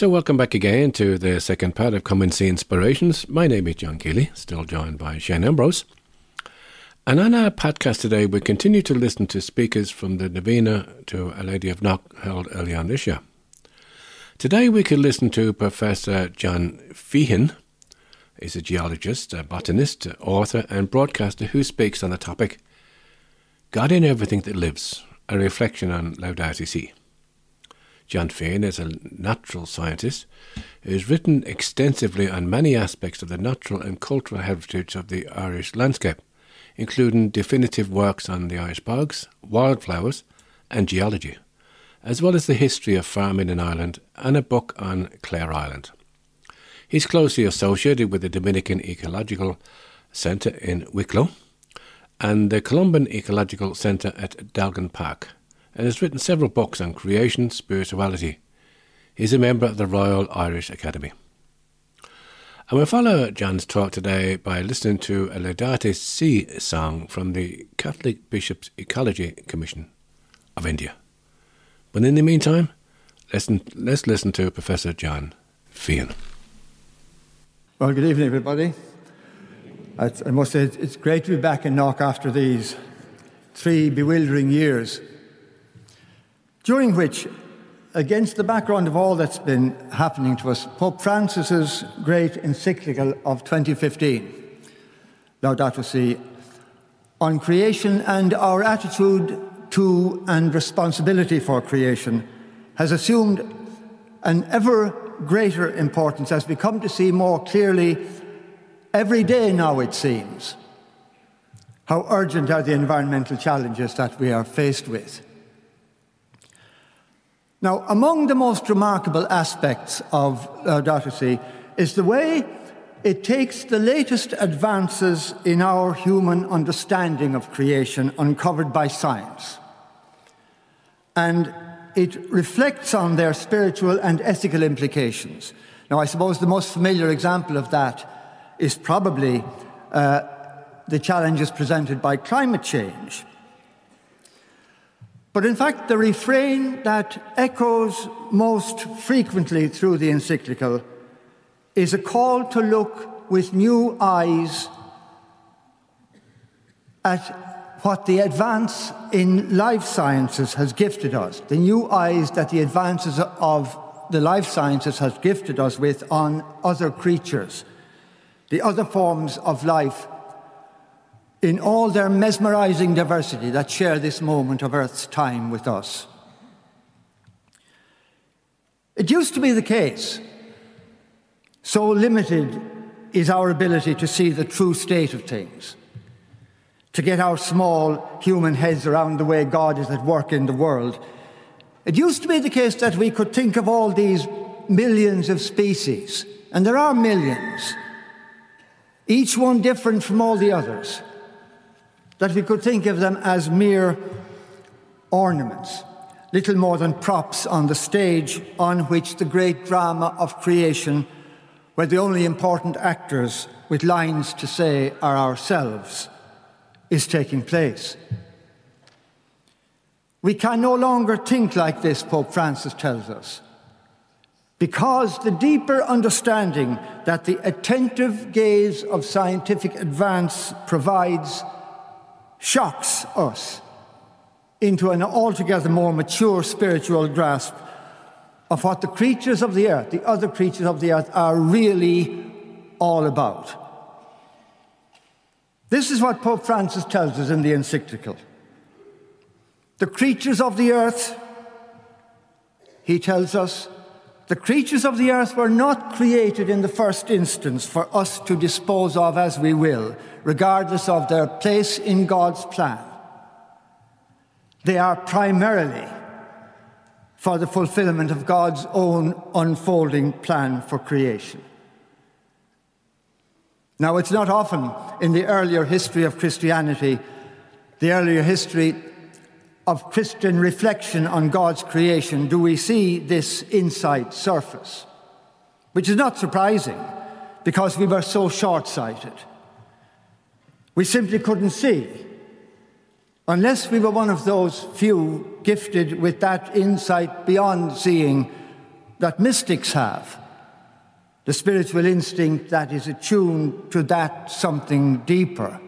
So, welcome back again to the second part of Come and See Inspirations. My name is John Keeley, still joined by Shane Ambrose. And on our podcast today, we continue to listen to speakers from the Novena to Our Lady of Knock held early on this year. Today, we could listen to Professor John Feehan. He's a geologist, a botanist, author, and broadcaster who speaks on the topic God in Everything That Lives, a reflection on Laudato Si. John Feehan is a natural scientist who has written extensively on many aspects of the natural and cultural heritage of the Irish landscape, including definitive works on the Irish bogs, wildflowers, and geology, as well as the history of farming in Ireland and a book on Clare Island. He's closely associated with the Dominican Ecological Centre in Wicklow and the Columban Ecological Centre at Dalgan Park and has written several books on creation spirituality. He's a member of the Royal Irish Academy. And we'll follow John's talk today by listening to a Laudato Si song from the Catholic Bishops' Ecology Commission of India. But in the meantime, listen, let's listen to Professor John Feehan. Well, good evening, everybody. I must say it's great to be back in Knock after these three bewildering years during which, against the background of all that's been happening to us, Pope Francis's great encyclical of 2015, Laudato Si, on creation and our attitude to and responsibility for creation, has assumed an ever greater importance as we come to see more clearly every day now, it seems, how urgent are the environmental challenges that we are faced with. Now, among the most remarkable aspects of Laudato Si is the way it takes the latest advances in our human understanding of creation uncovered by science and it reflects on their spiritual and ethical implications. Now, I suppose the most familiar example of that is probably uh, the challenges presented by climate change. But in fact, the refrain that echoes most frequently through the encyclical is a call to look with new eyes at what the advance in life sciences has gifted us, the new eyes that the advances of the life sciences has gifted us with on other creatures, the other forms of life in all their mesmerizing diversity that share this moment of Earth's time with us. It used to be the case, so limited is our ability to see the true state of things, to get our small human heads around the way God is at work in the world. It used to be the case that we could think of all these millions of species, and there are millions, each one different from all the others that we could think of them as mere ornaments, little more than props on the stage on which the great drama of creation, where the only important actors with lines to say are ourselves, is taking place. We can no longer think like this, Pope Francis tells us, because the deeper understanding that the attentive gaze of scientific advance provides shocks us into an altogether more mature spiritual grasp of what the creatures of the earth, the other creatures of the earth, are really all about. This is what Pope Francis tells us in the encyclical. The creatures of the earth, he tells us, the creatures of the earth were not created in the first instance for us to dispose of as we will, regardless of their place in God's plan. They are primarily for the fulfillment of God's own unfolding plan for creation. Now, it's not often in the earlier history of Christianity, the earlier history of Christian reflection on God's creation do we see this insight surface, which is not surprising because we were so short sighted. We simply couldn't see. Unless we were one of those few gifted with that insight beyond seeing, that mystics have, the spiritual instinct that is attuned to that something deeper.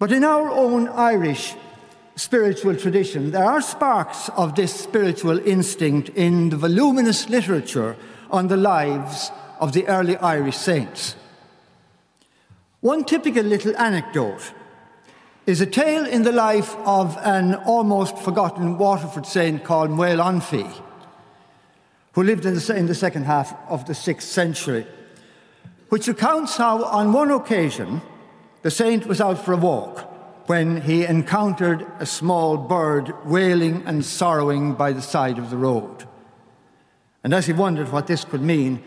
But in our own Irish spiritual tradition, there are sparks of this spiritual instinct in the voluminous literature on the lives of the early Irish saints. One typical little anecdote is a tale in the life of an almost forgotten Waterford saint called Mael who lived in the, in the second half of the sixth century, which recounts how, on one occasion, the saint was out for a walk when he encountered a small bird wailing and sorrowing by the side of the road. And as he wondered what this could mean,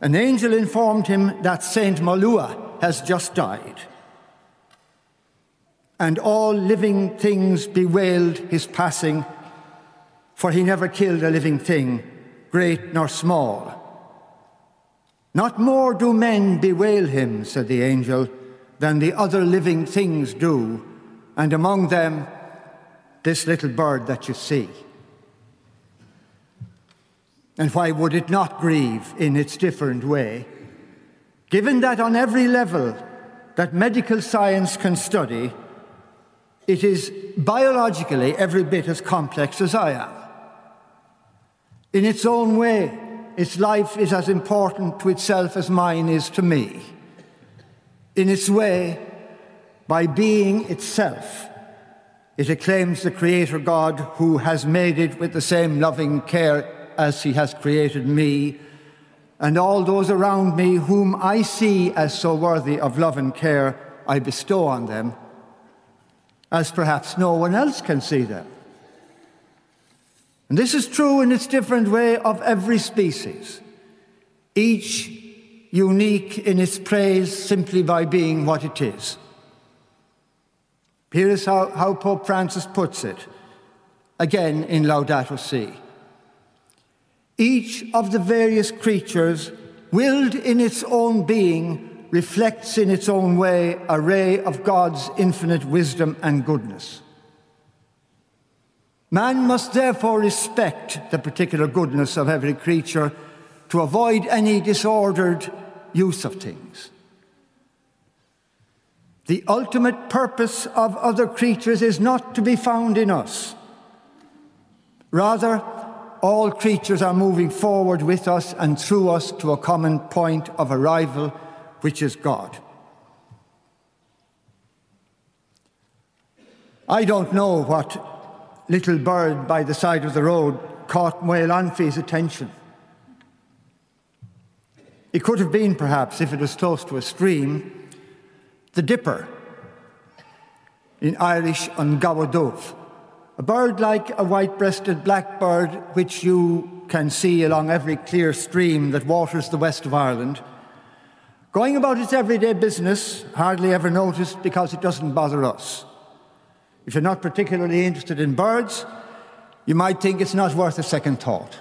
an angel informed him that Saint Molua has just died. And all living things bewailed his passing, for he never killed a living thing, great nor small. Not more do men bewail him, said the angel, than the other living things do, and among them this little bird that you see. And why would it not grieve in its different way? Given that on every level that medical science can study, it is biologically every bit as complex as I am. In its own way, its life is as important to itself as mine is to me. In its way, by being itself, it acclaims the Creator God who has made it with the same loving care as He has created me, and all those around me whom I see as so worthy of love and care, I bestow on them, as perhaps no one else can see them. And this is true in its different way of every species, each unique in its praise simply by being what it is. Here is how, how Pope Francis puts it, again in Laudato Si. Each of the various creatures, willed in its own being, reflects in its own way a ray of God's infinite wisdom and goodness. Man must therefore respect the particular goodness of every creature to avoid any disordered use of things. The ultimate purpose of other creatures is not to be found in us. Rather, all creatures are moving forward with us and through us to a common point of arrival, which is God. I don't know what little bird by the side of the road caught Mael Anfaid's attention. It could have been, perhaps, if it was close to a stream, the dipper, in Irish, an gabha dubh a bird like a white breasted blackbird, which you can see along every clear stream that waters the west of Ireland, going about its everyday business, hardly ever noticed because it doesn't bother us. If you're not particularly interested in birds, you might think it's not worth a second thought.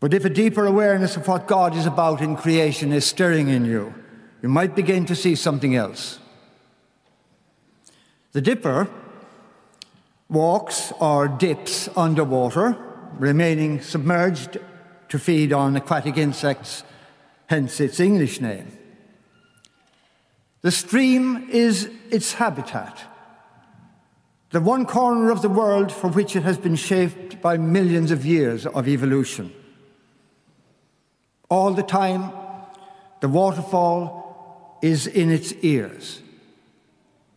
But if a deeper awareness of what God is about in creation is stirring in you, you might begin to see something else. The dipper walks or dips underwater, remaining submerged to feed on aquatic insects, hence its English name. The stream is its habitat, the one corner of the world for which it has been shaped by millions of years of evolution. All the time, the waterfall is in its ears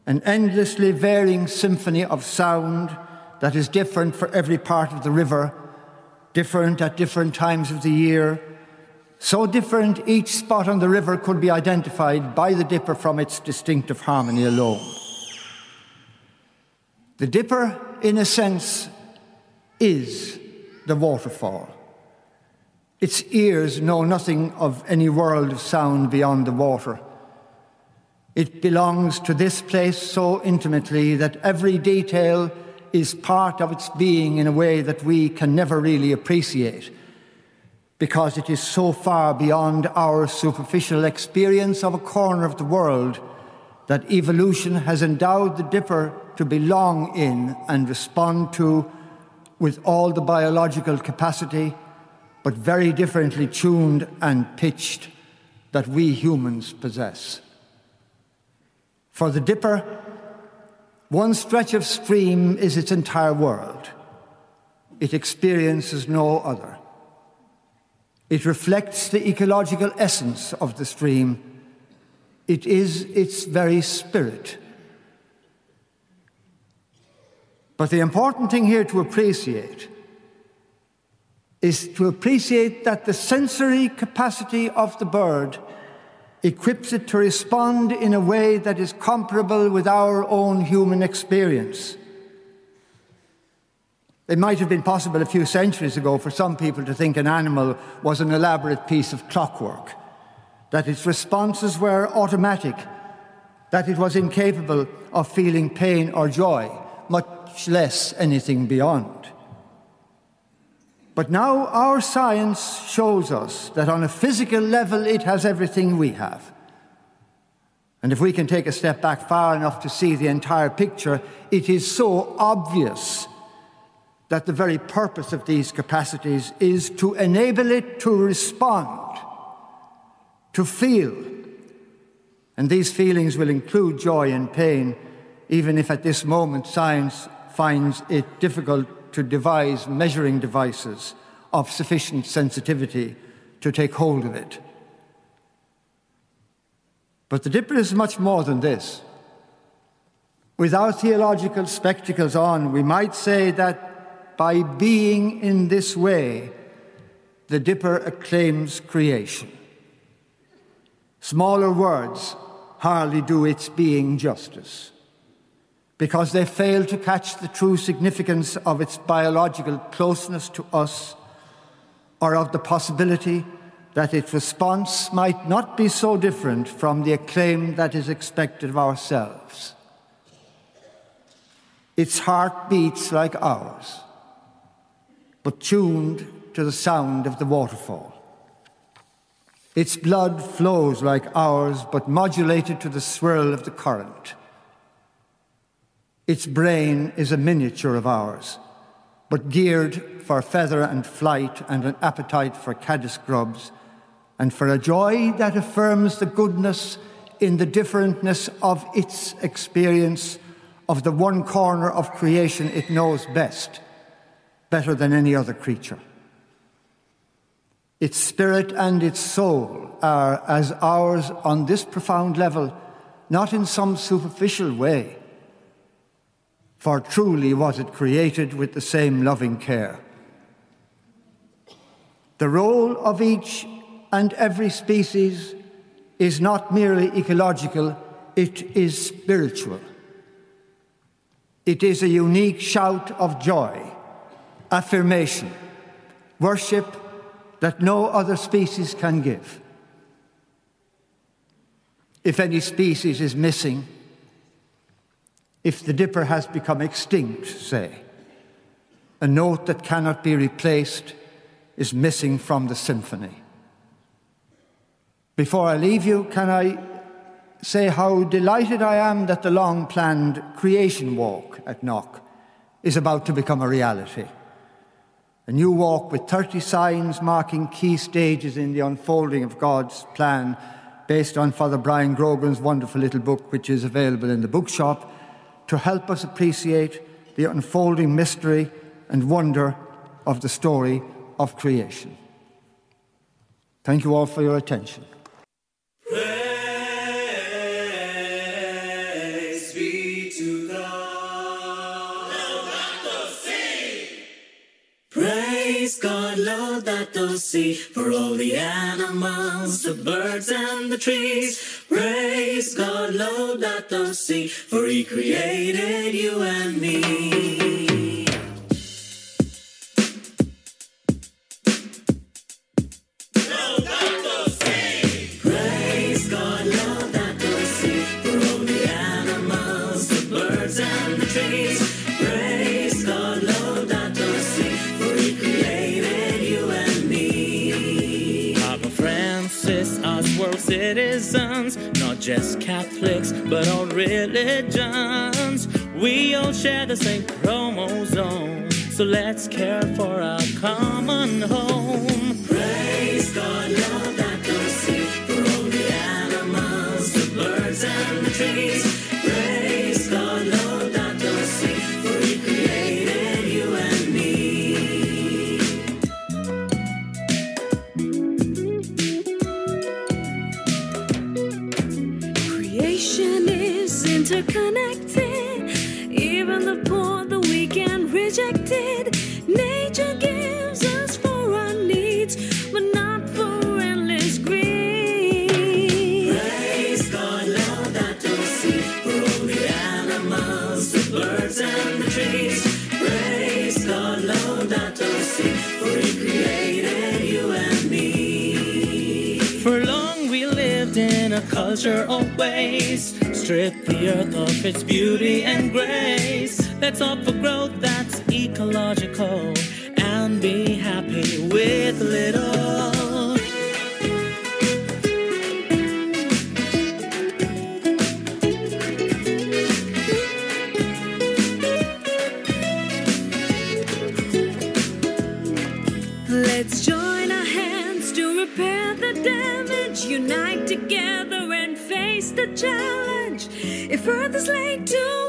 an endlessly varying symphony of sound that is different for every part of the river, different at different times of the year. So different, each spot on the river could be identified by the dipper from its distinctive harmony alone. The dipper, in a sense, is the waterfall. Its ears know nothing of any world of sound beyond the water. It belongs to this place so intimately that every detail is part of its being in a way that we can never really appreciate because it is so far beyond our superficial experience of a corner of the world that evolution has endowed the dipper to belong in and respond to with all the biological capacity, but very differently tuned and pitched that we humans possess. For the dipper, one stretch of stream is its entire world. It experiences no other. It reflects the ecological essence of the stream. It is its very spirit. But the important thing here to appreciate is to appreciate that the sensory capacity of the bird equips it to respond in a way that is comparable with our own human experience. It might have been possible a few centuries ago for some people to think an animal was an elaborate piece of clockwork, that its responses were automatic, that it was incapable of feeling pain or joy, much less anything beyond. But now our science shows us that on a physical level it has everything we have. And if we can take a step back far enough to see the entire picture, it is so obvious that the very purpose of these capacities is to enable it to respond, to feel. And these feelings will include joy and pain, even if at this moment science finds it difficult to devise measuring devices of sufficient sensitivity to take hold of it. But the dipper is much more than this. With our theological spectacles on, we might say that by being in this way, the dipper acclaims creation. Smaller words hardly do its being justice because they fail to catch the true significance of its biological closeness to us or of the possibility that its response might not be so different from the acclaim that is expected of ourselves. Its heart beats like ours, but tuned to the sound of the waterfall. Its blood flows like ours, but modulated to the swirl of the current. Its brain is a miniature of ours, but geared for feather and flight and an appetite for caddis grubs, and for a joy that affirms the goodness in the differentness of its experience of the one corner of creation it knows best, better than any other creature. Its spirit and its soul are as ours on this profound level, not in some superficial way for truly was it created with the same loving care. The role of each and every species is not merely ecological, it is spiritual. It is a unique shout of joy, affirmation, worship that no other species can give. If any species is missing, if the dipper has become extinct, say, a note that cannot be replaced is missing from the symphony. Before I leave you, can I say how delighted I am that the long planned creation walk at Knock is about to become a reality? A new walk with 30 signs marking key stages in the unfolding of God's plan, based on Father Brian Grogan's wonderful little book, which is available in the bookshop to help us appreciate the unfolding mystery and wonder of the story of creation. Thank you all for your attention. Si for all the animals, the birds and the trees. Praise God, Lord, that Laudato Si, for He created you and me. Just Catholics, but all religions. We all share the same chromosome, so let's care for our common home. Culture of waste, stripped the earth of its beauty and grace. Let's opt for growth that's ecological and be happy with little. Let's join our hands to repair the damage, unite together challenge. If Earth is laid to